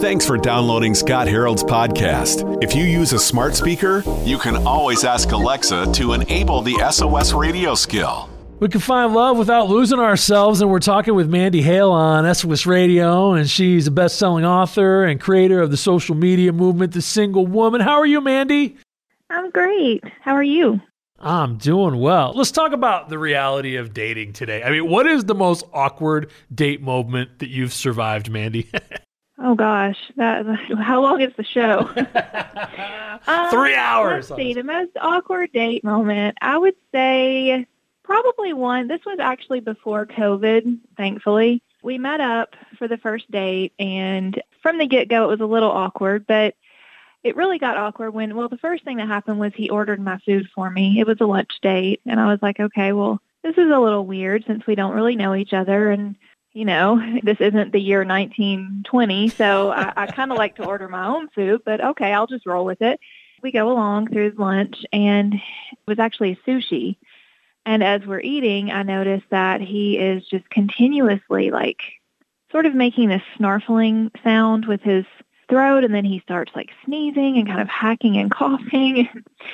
Thanks for downloading Scott Herold's podcast. If you use a smart speaker, you can always ask Alexa to enable the SOS radio skill. We can find love without losing ourselves, and we're talking with Mandy Hale on SOS Radio, and she's a best-selling author and creator of the social media movement, The Single Woman. How are you, Mandy? I'm great. How are you? I'm doing well. Let's talk about the reality of dating today. I mean, what is the most awkward date moment that you've survived, Mandy? oh gosh, that how long is the show? Three um, hours. Let's see, the most awkward date moment. I would say probably one. This was actually before COVID, thankfully. We met up for the first date, and from the get go, it was a little awkward, but it really got awkward when, well, the first thing that happened was he ordered my food for me. It was a lunch date. And I was like, okay, well, this is a little weird since we don't really know each other. And, you know, this isn't the year 1920. So I, I kind of like to order my own food, but okay, I'll just roll with it. We go along through lunch and it was actually sushi. And as we're eating, I noticed that he is just continuously like sort of making this snarfling sound with his throat and then he starts like sneezing and kind of hacking and coughing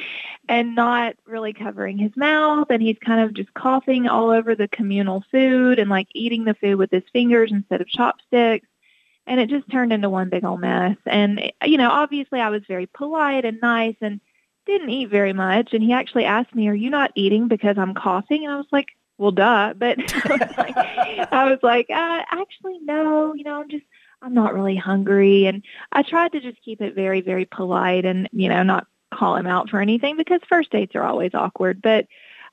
and not really covering his mouth. And he's kind of just coughing all over the communal food and like eating the food with his fingers instead of chopsticks. And it just turned into one big old mess. And you know obviously I was very polite and nice and didn't eat very much. And he actually asked me are you not eating because I'm coughing? And I was like well duh. But I was like, uh, actually no. You know I'm just I'm not really hungry. And I tried to just keep it very, very polite and, you know, not call him out for anything because first dates are always awkward. But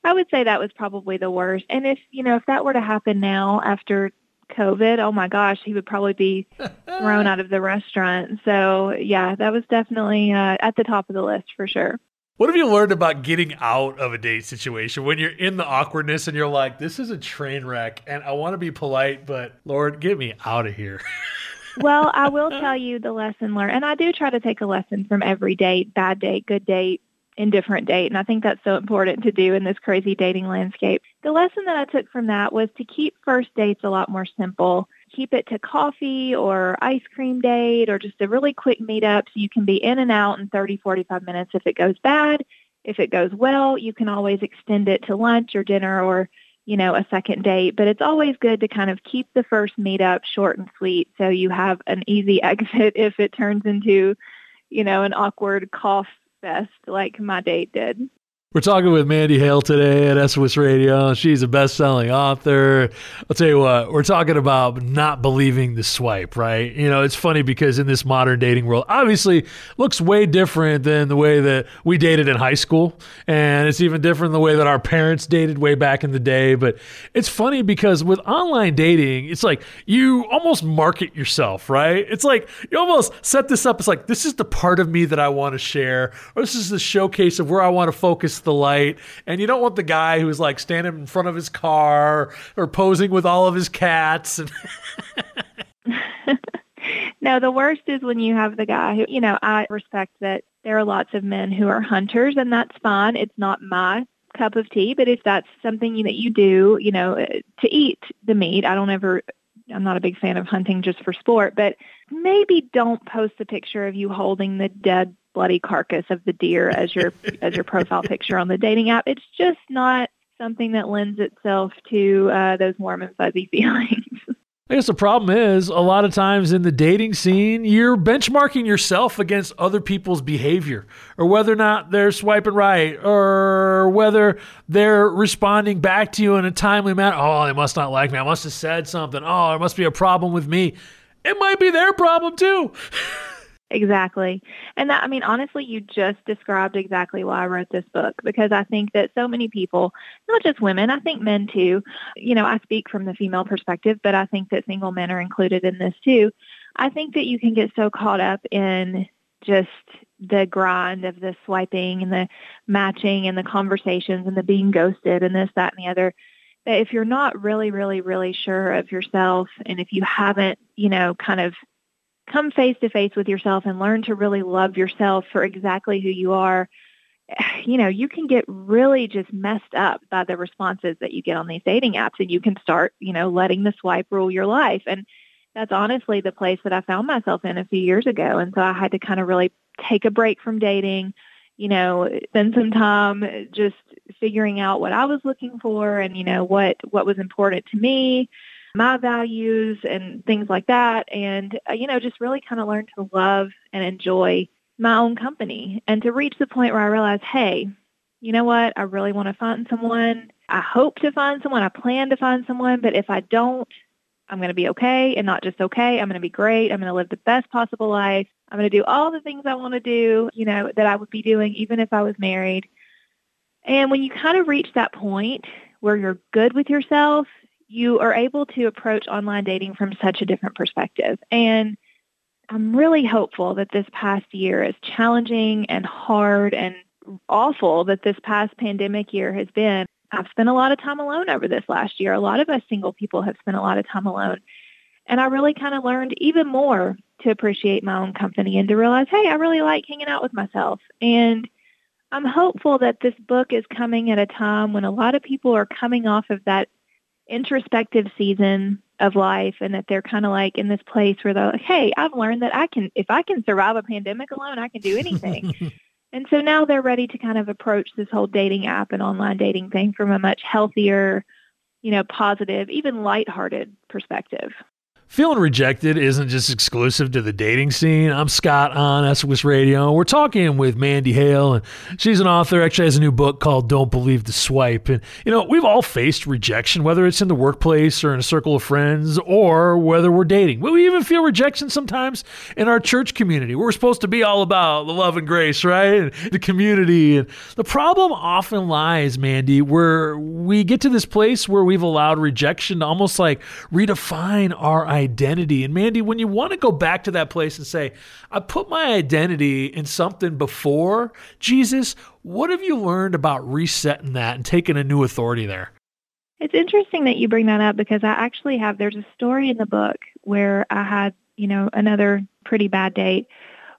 I would say that was probably the worst. And if, you know, if that were to happen now after COVID, oh my gosh, he would probably be thrown out of the restaurant. So yeah, that was definitely uh, at the top of the list for sure. What have you learned about getting out of a date situation when you're in the awkwardness and you're like, this is a train wreck and I want to be polite, but Lord, get me out of here? well, I will tell you the lesson learned. And I do try to take a lesson from every date, bad date, good date, indifferent date. And I think that's so important to do in this crazy dating landscape. The lesson that I took from that was to keep first dates a lot more simple. Keep it to coffee or ice cream date or just a really quick meetup so you can be in and out in 30, 45 minutes if it goes bad. If it goes well, you can always extend it to lunch or dinner or you know, a second date, but it's always good to kind of keep the first meetup short and sweet so you have an easy exit if it turns into, you know, an awkward cough fest like my date did. We're talking with Mandy Hale today at SOS Radio. She's a best-selling author. I'll tell you what, we're talking about not believing the swipe, right? You know, it's funny because in this modern dating world, obviously looks way different than the way that we dated in high school, and it's even different than the way that our parents dated way back in the day, but it's funny because with online dating, it's like you almost market yourself, right? It's like you almost set this up as like this is the part of me that I want to share, or this is the showcase of where I want to focus the light. And you don't want the guy who's like standing in front of his car or posing with all of his cats. And no, the worst is when you have the guy who, you know, I respect that there are lots of men who are hunters, and that's fine. It's not my cup of tea, but if that's something that you do, you know, uh, to eat the meat, I don't ever I'm not a big fan of hunting just for sport, but maybe don't post a picture of you holding the dead bloody carcass of the deer as your as your profile picture on the dating app. It's just not something that lends itself to uh, those warm and fuzzy feelings. I guess the problem is a lot of times in the dating scene, you're benchmarking yourself against other people's behavior or whether or not they're swiping right or whether they're responding back to you in a timely manner. Oh, they must not like me. I must have said something. Oh, there must be a problem with me. It might be their problem too. Exactly. And that, I mean, honestly, you just described exactly why I wrote this book because I think that so many people, not just women, I think men too, you know, I speak from the female perspective, but I think that single men are included in this too. I think that you can get so caught up in just the grind of the swiping and the matching and the conversations and the being ghosted and this, that, and the other. That if you're not really, really, really sure of yourself and if you haven't, you know, kind of come face to face with yourself and learn to really love yourself for exactly who you are, you know, you can get really just messed up by the responses that you get on these dating apps and you can start, you know, letting the swipe rule your life. And that's honestly the place that I found myself in a few years ago. And so I had to kind of really take a break from dating, you know, spend some time just figuring out what I was looking for and, you know, what, what was important to me, my values and things like that. And, uh, you know, just really kind of learn to love and enjoy my own company and to reach the point where I realized, hey, you know what? I really want to find someone. I hope to find someone. I plan to find someone. But if I don't, I'm going to be okay and not just okay. I'm going to be great. I'm going to live the best possible life. I'm going to do all the things I want to do, you know, that I would be doing even if I was married. And when you kind of reach that point where you're good with yourself, you are able to approach online dating from such a different perspective. And I'm really hopeful that this past year, as challenging and hard and awful that this past pandemic year has been, I've spent a lot of time alone over this last year. A lot of us single people have spent a lot of time alone. And I really kind of learned even more to appreciate my own company and to realize, hey, I really like hanging out with myself. And I'm hopeful that this book is coming at a time when a lot of people are coming off of that introspective season of life and that they're kind of like in this place where they're like, hey, I've learned that I can, if I can survive a pandemic alone, I can do anything. and so now they're ready to kind of approach this whole dating app and online dating thing from a much healthier, you know, positive, even lighthearted perspective. Feeling rejected isn't just exclusive to the dating scene. I'm Scott on SOS Radio. We're talking with Mandy Hale, and she's an author. Actually, has a new book called "Don't Believe the Swipe." And you know, we've all faced rejection, whether it's in the workplace or in a circle of friends, or whether we're dating. We even feel rejection sometimes in our church community. We're supposed to be all about the love and grace, right? And the community. And the problem often lies, Mandy, where we get to this place where we've allowed rejection to almost like redefine our identity identity. And Mandy, when you want to go back to that place and say, I put my identity in something before Jesus, what have you learned about resetting that and taking a new authority there? It's interesting that you bring that up because I actually have, there's a story in the book where I had, you know, another pretty bad date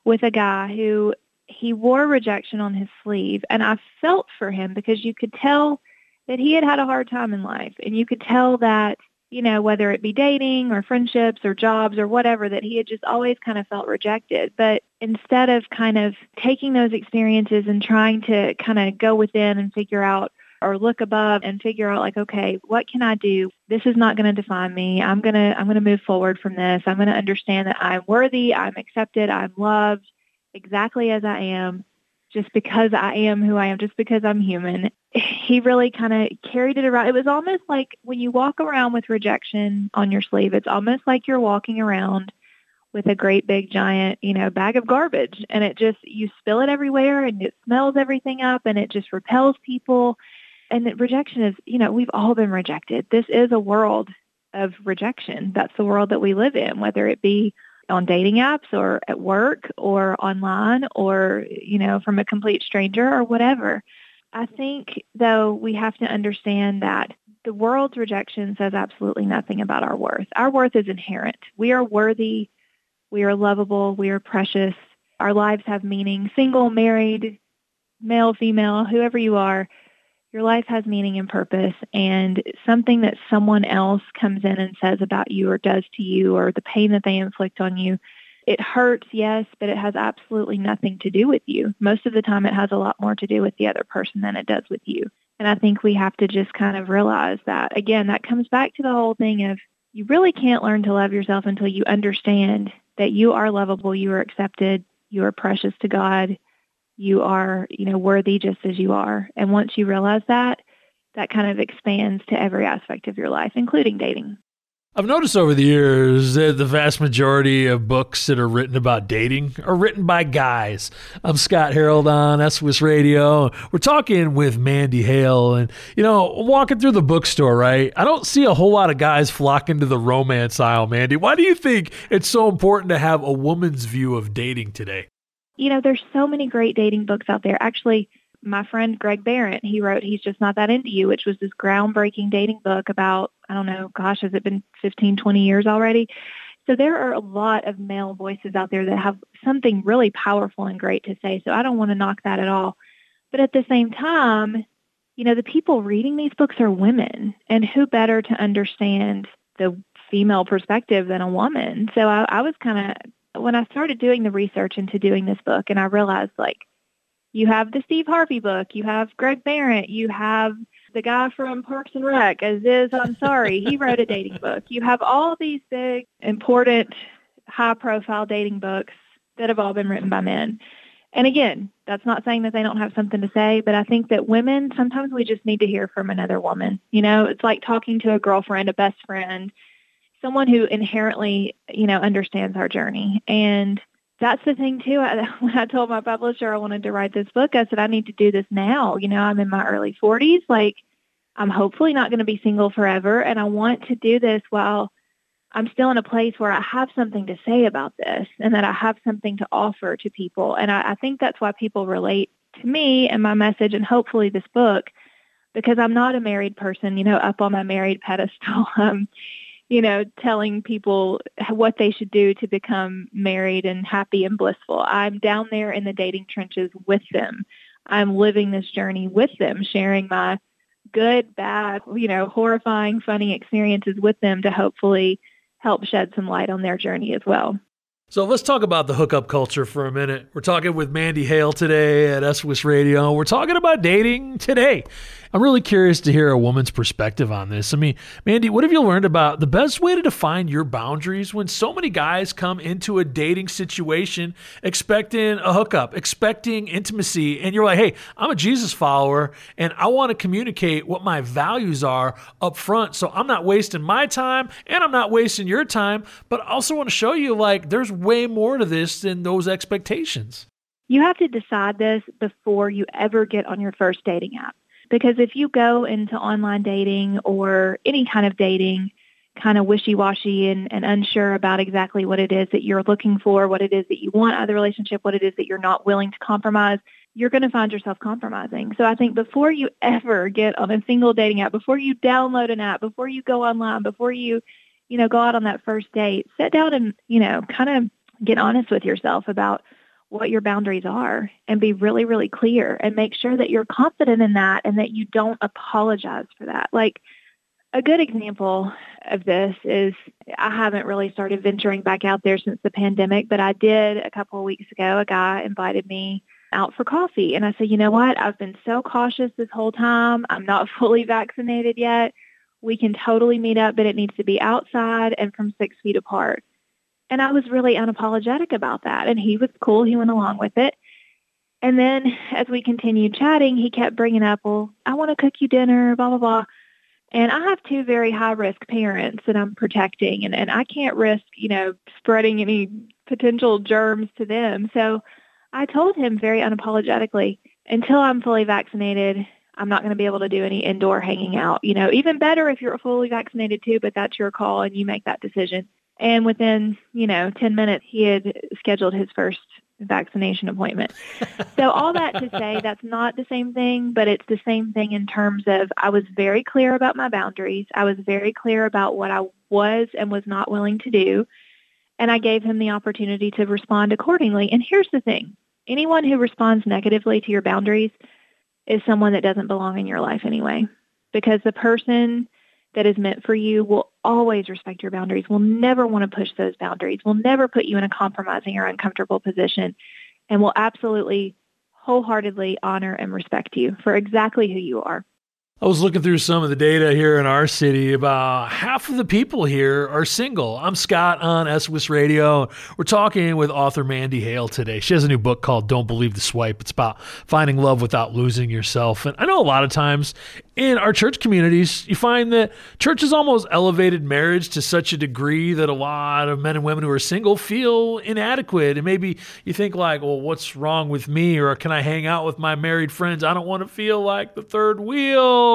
with a guy who he wore rejection on his sleeve. And I felt for him because you could tell that he had had a hard time in life. And you could tell that you know, whether it be dating or friendships or jobs or whatever, that he had just always kind of felt rejected. But instead of kind of taking those experiences and trying to kind of go within and figure out or look above and figure out like, okay, what can I do? This is not going to define me. I'm going to, I'm going to move forward from this. I'm going to understand that I'm worthy. I'm accepted. I'm loved exactly as I am just because I am who I am, just because I'm human. He really kind of carried it around. It was almost like when you walk around with rejection on your sleeve, it's almost like you're walking around with a great big giant, you know, bag of garbage and it just you spill it everywhere and it smells everything up and it just repels people. And rejection is, you know, we've all been rejected. This is a world of rejection. That's the world that we live in, whether it be on dating apps or at work or online or, you know, from a complete stranger or whatever. I think, though, we have to understand that the world's rejection says absolutely nothing about our worth. Our worth is inherent. We are worthy. We are lovable. We are precious. Our lives have meaning. Single, married, male, female, whoever you are, your life has meaning and purpose and something that someone else comes in and says about you or does to you or the pain that they inflict on you it hurts yes but it has absolutely nothing to do with you most of the time it has a lot more to do with the other person than it does with you and i think we have to just kind of realize that again that comes back to the whole thing of you really can't learn to love yourself until you understand that you are lovable you are accepted you are precious to god you are, you know, worthy just as you are. And once you realize that, that kind of expands to every aspect of your life, including dating. I've noticed over the years that the vast majority of books that are written about dating are written by guys. I'm Scott Herold on SOS Radio. We're talking with Mandy Hale, and you know, walking through the bookstore, right? I don't see a whole lot of guys flocking to the romance aisle, Mandy. Why do you think it's so important to have a woman's view of dating today? you know, there's so many great dating books out there. Actually, my friend Greg Behrendt, he wrote He's Just Not That Into You, which was this groundbreaking dating book about, I don't know, gosh, has it been 15, 20 years already? So there are a lot of male voices out there that have something really powerful and great to say. So I don't want to knock that at all. But at the same time, you know, the people reading these books are women. And who better to understand the female perspective than a woman. So I, I was kind of, when I started doing the research into doing this book, and I realized like, you have the Steve Harvey book, you have Greg Behrendt, you have the guy from Parks and Rec, Aziz Ansari, he wrote a dating book. You have all these big, important, high profile dating books that have all been written by men. And again, that's not saying that they don't have something to say, but I think that women, sometimes we just need to hear from another woman. You know, it's like talking to a girlfriend, a best friend, someone who inherently, you know, understands our journey. And that's the thing too. I, when I told my publisher I wanted to write this book, I said, I need to do this now. You know, I'm in my early 40s. Like, I'm hopefully not going to be single forever. And I want to do this while I'm still in a place where I have something to say about this and that I have something to offer to people. And I, I think that's why people relate to me and my message and hopefully this book because I'm not a married person, you know, up on my married pedestal, um, you know, telling people what they should do to become married and happy and blissful. I'm down there in the dating trenches with them. I'm living this journey with them, sharing my good, bad, you know, horrifying, funny experiences with them to hopefully help shed some light on their journey as well. So let's talk about the hookup culture for a minute. We're talking with Mandy Hale today at SOS Radio. We're talking about dating today. I'm really curious to hear a woman's perspective on this. I mean, Mandy, what have you learned about the best way to define your boundaries when so many guys come into a dating situation expecting a hookup, expecting intimacy, and you're like, hey, I'm a Jesus follower and I want to communicate what my values are up front. So I'm not wasting my time and I'm not wasting your time, but I also want to show you like there's way more to this than those expectations. You have to decide this before you ever get on your first dating app. Because if you go into online dating or any kind of dating kind of wishy-washy and, and unsure about exactly what it is that you're looking for, what it is that you want out of the relationship, what it is that you're not willing to compromise, you're going to find yourself compromising. So I think before you ever get on a single dating app, before you download an app, before you go online, before you, you know, go out on that first date, sit down and, you know, kind of get honest with yourself about what your boundaries are and be really, really clear and make sure that you're confident in that and that you don't apologize for that. Like a good example of this is I haven't really started venturing back out there since the pandemic, but I did a couple of weeks ago. A guy invited me out for coffee and I said, you know what? I've been so cautious this whole time. I'm not fully vaccinated yet. We can totally meet up, but it needs to be outside and from six feet apart. And I was really unapologetic about that. And he was cool. He went along with it. And then as we continued chatting, he kept bringing up, well, I want to cook you dinner, blah, blah, blah. And I have two very high risk parents that I'm protecting and, and I can't risk, you know, spreading any potential germs to them. So I told him very unapologetically, until I'm fully vaccinated, I'm not going to be able to do any indoor hanging out. You know, even better if you're fully vaccinated too, but that's your call and you make that decision. And within, you know, 10 minutes, he had scheduled his first vaccination appointment. so all that to say that's not the same thing, but it's the same thing in terms of I was very clear about my boundaries. I was very clear about what I was and was not willing to do. And I gave him the opportunity to respond accordingly. And here's the thing. Anyone who responds negatively to your boundaries is someone that doesn't belong in your life anyway. Because the person that is meant for you will always respect your boundaries, will never want to push those boundaries, will never put you in a compromising or uncomfortable position, and will absolutely wholeheartedly honor and respect you for exactly who you are. I was looking through some of the data here in our city. About half of the people here are single. I'm Scott on SOS Radio. We're talking with author Mandy Hale today. She has a new book called Don't Believe the Swipe. It's about finding love without losing yourself. And I know a lot of times in our church communities, you find that church has almost elevated marriage to such a degree that a lot of men and women who are single feel inadequate. And maybe you think like, well, what's wrong with me? Or can I hang out with my married friends? I don't want to feel like the third wheel.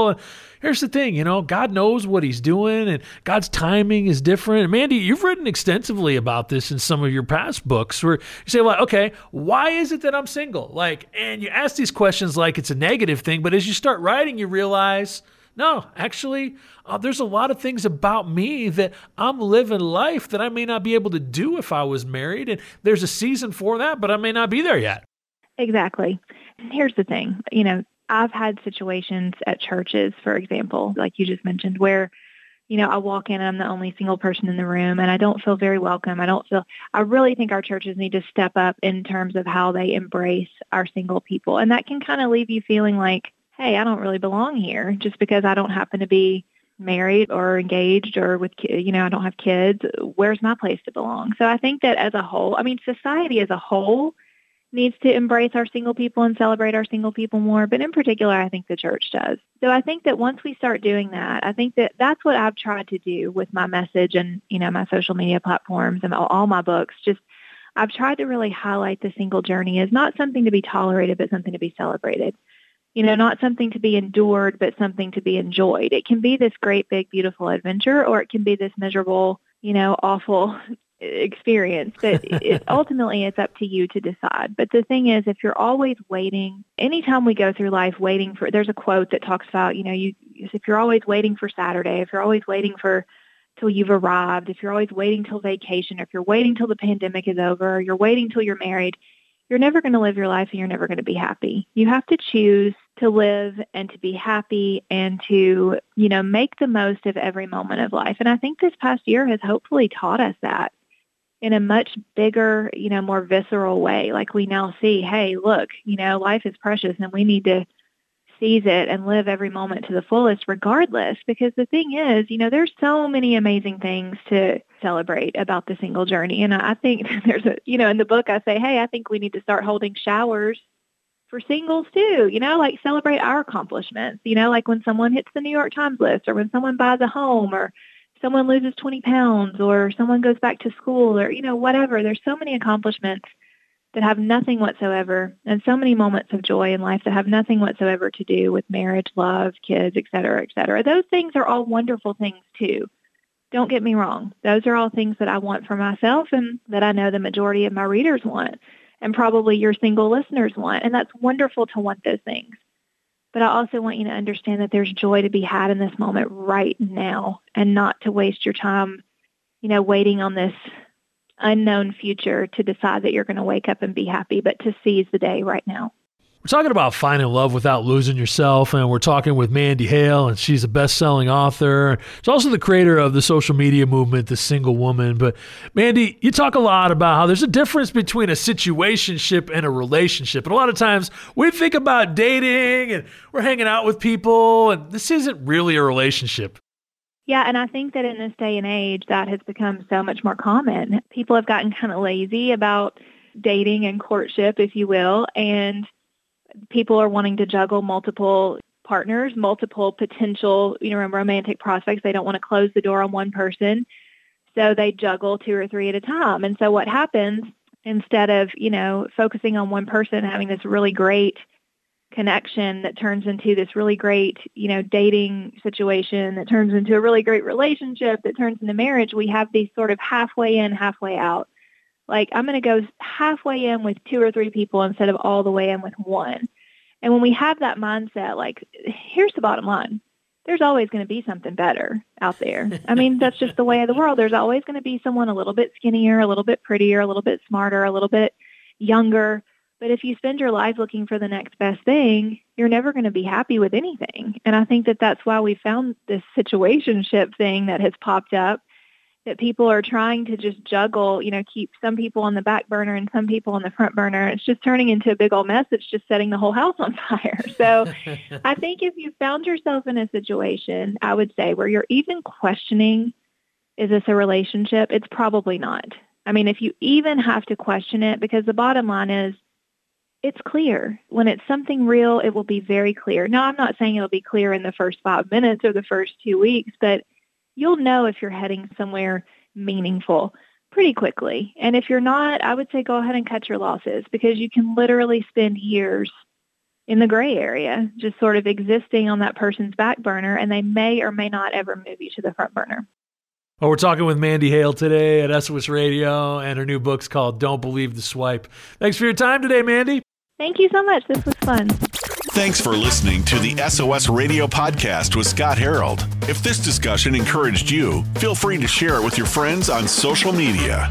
Here's the thing, you know, God knows what he's doing and God's timing is different. And Mandy, you've written extensively about this in some of your past books where you say, like, okay, why is it that I'm single? Like, and you ask these questions like it's a negative thing, but as you start writing, you realize, no, actually, uh, there's a lot of things about me that I'm living life that I may not be able to do if I was married. And there's a season for that, but I may not be there yet. Exactly. Here's the thing, you know, I've had situations at churches, for example, like you just mentioned, where you know, I walk in and I'm the only single person in the room and I don't feel very welcome. I don't feel, I really think our churches need to step up in terms of how they embrace our single people. And that can kind of leave you feeling like, hey, I don't really belong here just because I don't happen to be married or engaged or with, you know, I don't have kids. Where's my place to belong? So I think that as a whole, I mean, society as a whole needs to embrace our single people and celebrate our single people more. But in particular, I think the church does. So I think that once we start doing that, I think that that's what I've tried to do with my message and, you know, my social media platforms and all my books. Just I've tried to really highlight the single journey as not something to be tolerated, but something to be celebrated. You know, not something to be endured, but something to be enjoyed. It can be this great, big, beautiful adventure, or it can be this miserable, you know, awful experience but it, ultimately it's up to you to decide. But the thing is if you're always waiting anytime we go through life waiting for there's a quote that talks about you know you if you're always waiting for saturday if you're always waiting for till you've arrived if you're always waiting till vacation if you're waiting till the pandemic is over or you're waiting till you're married you're never going to live your life and you're never going to be happy. You have to choose to live and to be happy and to you know make the most of every moment of life. And i think this past year has hopefully taught us that in a much bigger, you know, more visceral way. Like we now see, hey, look, you know, life is precious and we need to seize it and live every moment to the fullest regardless. Because the thing is you know there's so many amazing things to celebrate about the single journey. And i think there's a you know in the book i say hey i think we need to start holding showers for singles too you know like celebrate our accomplishments. You know like when someone hits the new york times list or when someone buys a home or someone loses 20 pounds or someone goes back to school or, you know, whatever. There's so many accomplishments that have nothing whatsoever and so many moments of joy in life that have nothing whatsoever to do with marriage, love, kids, et cetera, et cetera. Those things are all wonderful things too. Don't get me wrong. Those are all things that I want for myself and that I know the majority of my readers want and probably your single listeners want. And that's wonderful to want those things. But I also want you to understand that there's joy to be had in this moment right now and not to waste your time, you know, waiting on this unknown future to decide that you're going to wake up and be happy, but to seize the day right now. We're talking about finding love without losing yourself, and we're talking with Mandy Hale, and she's a best-selling author. She's also the creator of the social media movement, The Single Woman. But Mandy, you talk a lot about how there's a difference between a situationship and a relationship, and a lot of times we think about dating and we're hanging out with people, and this isn't really a relationship. Yeah, and I think that in this day and age, that has become so much more common. People have gotten kind of lazy about dating and courtship, if you will, and people are wanting to juggle multiple partners, multiple potential, you know, romantic prospects. They don't want to close the door on one person. So they juggle two or three at a time. And so what happens instead of, you know, focusing on one person, having this really great connection that turns into this really great, you know, dating situation that turns into a really great relationship that turns into marriage, we have these sort of halfway in, halfway out like I'm going to go halfway in with two or three people instead of all the way in with one. And when we have that mindset, like here's the bottom line. There's always going to be something better out there. I mean, that's just the way of the world. There's always going to be someone a little bit skinnier, a little bit prettier, a little bit smarter, a little bit younger. But if you spend your life looking for the next best thing, you're never going to be happy with anything. And I think that that's why we found this situationship thing that has popped up that people are trying to just juggle, you know, keep some people on the back burner and some people on the front burner. It's just turning into a big old mess. It's just setting the whole house on fire. So I think if you found yourself in a situation, I would say where you're even questioning, is this a relationship? It's probably not. I mean, if you even have to question it, because the bottom line is, it's clear. When it's something real, it will be very clear. Now, I'm not saying it'll be clear in the first five minutes or the first two weeks, but you'll know if you're heading somewhere meaningful pretty quickly. And if you're not, I would say go ahead and cut your losses because you can literally spend years in the gray area, just sort of existing on that person's back burner, and they may or may not ever move you to the front burner. Well, we're talking with Mandy Hale today at SOS Radio, and her new book's called Don't Believe the Swipe. Thanks for your time today, Mandy. Thank you so much. This was fun. Thanks for listening to the SOS Radio Podcast with Scott Herold. If this discussion encouraged you, feel free to share it with your friends on social media.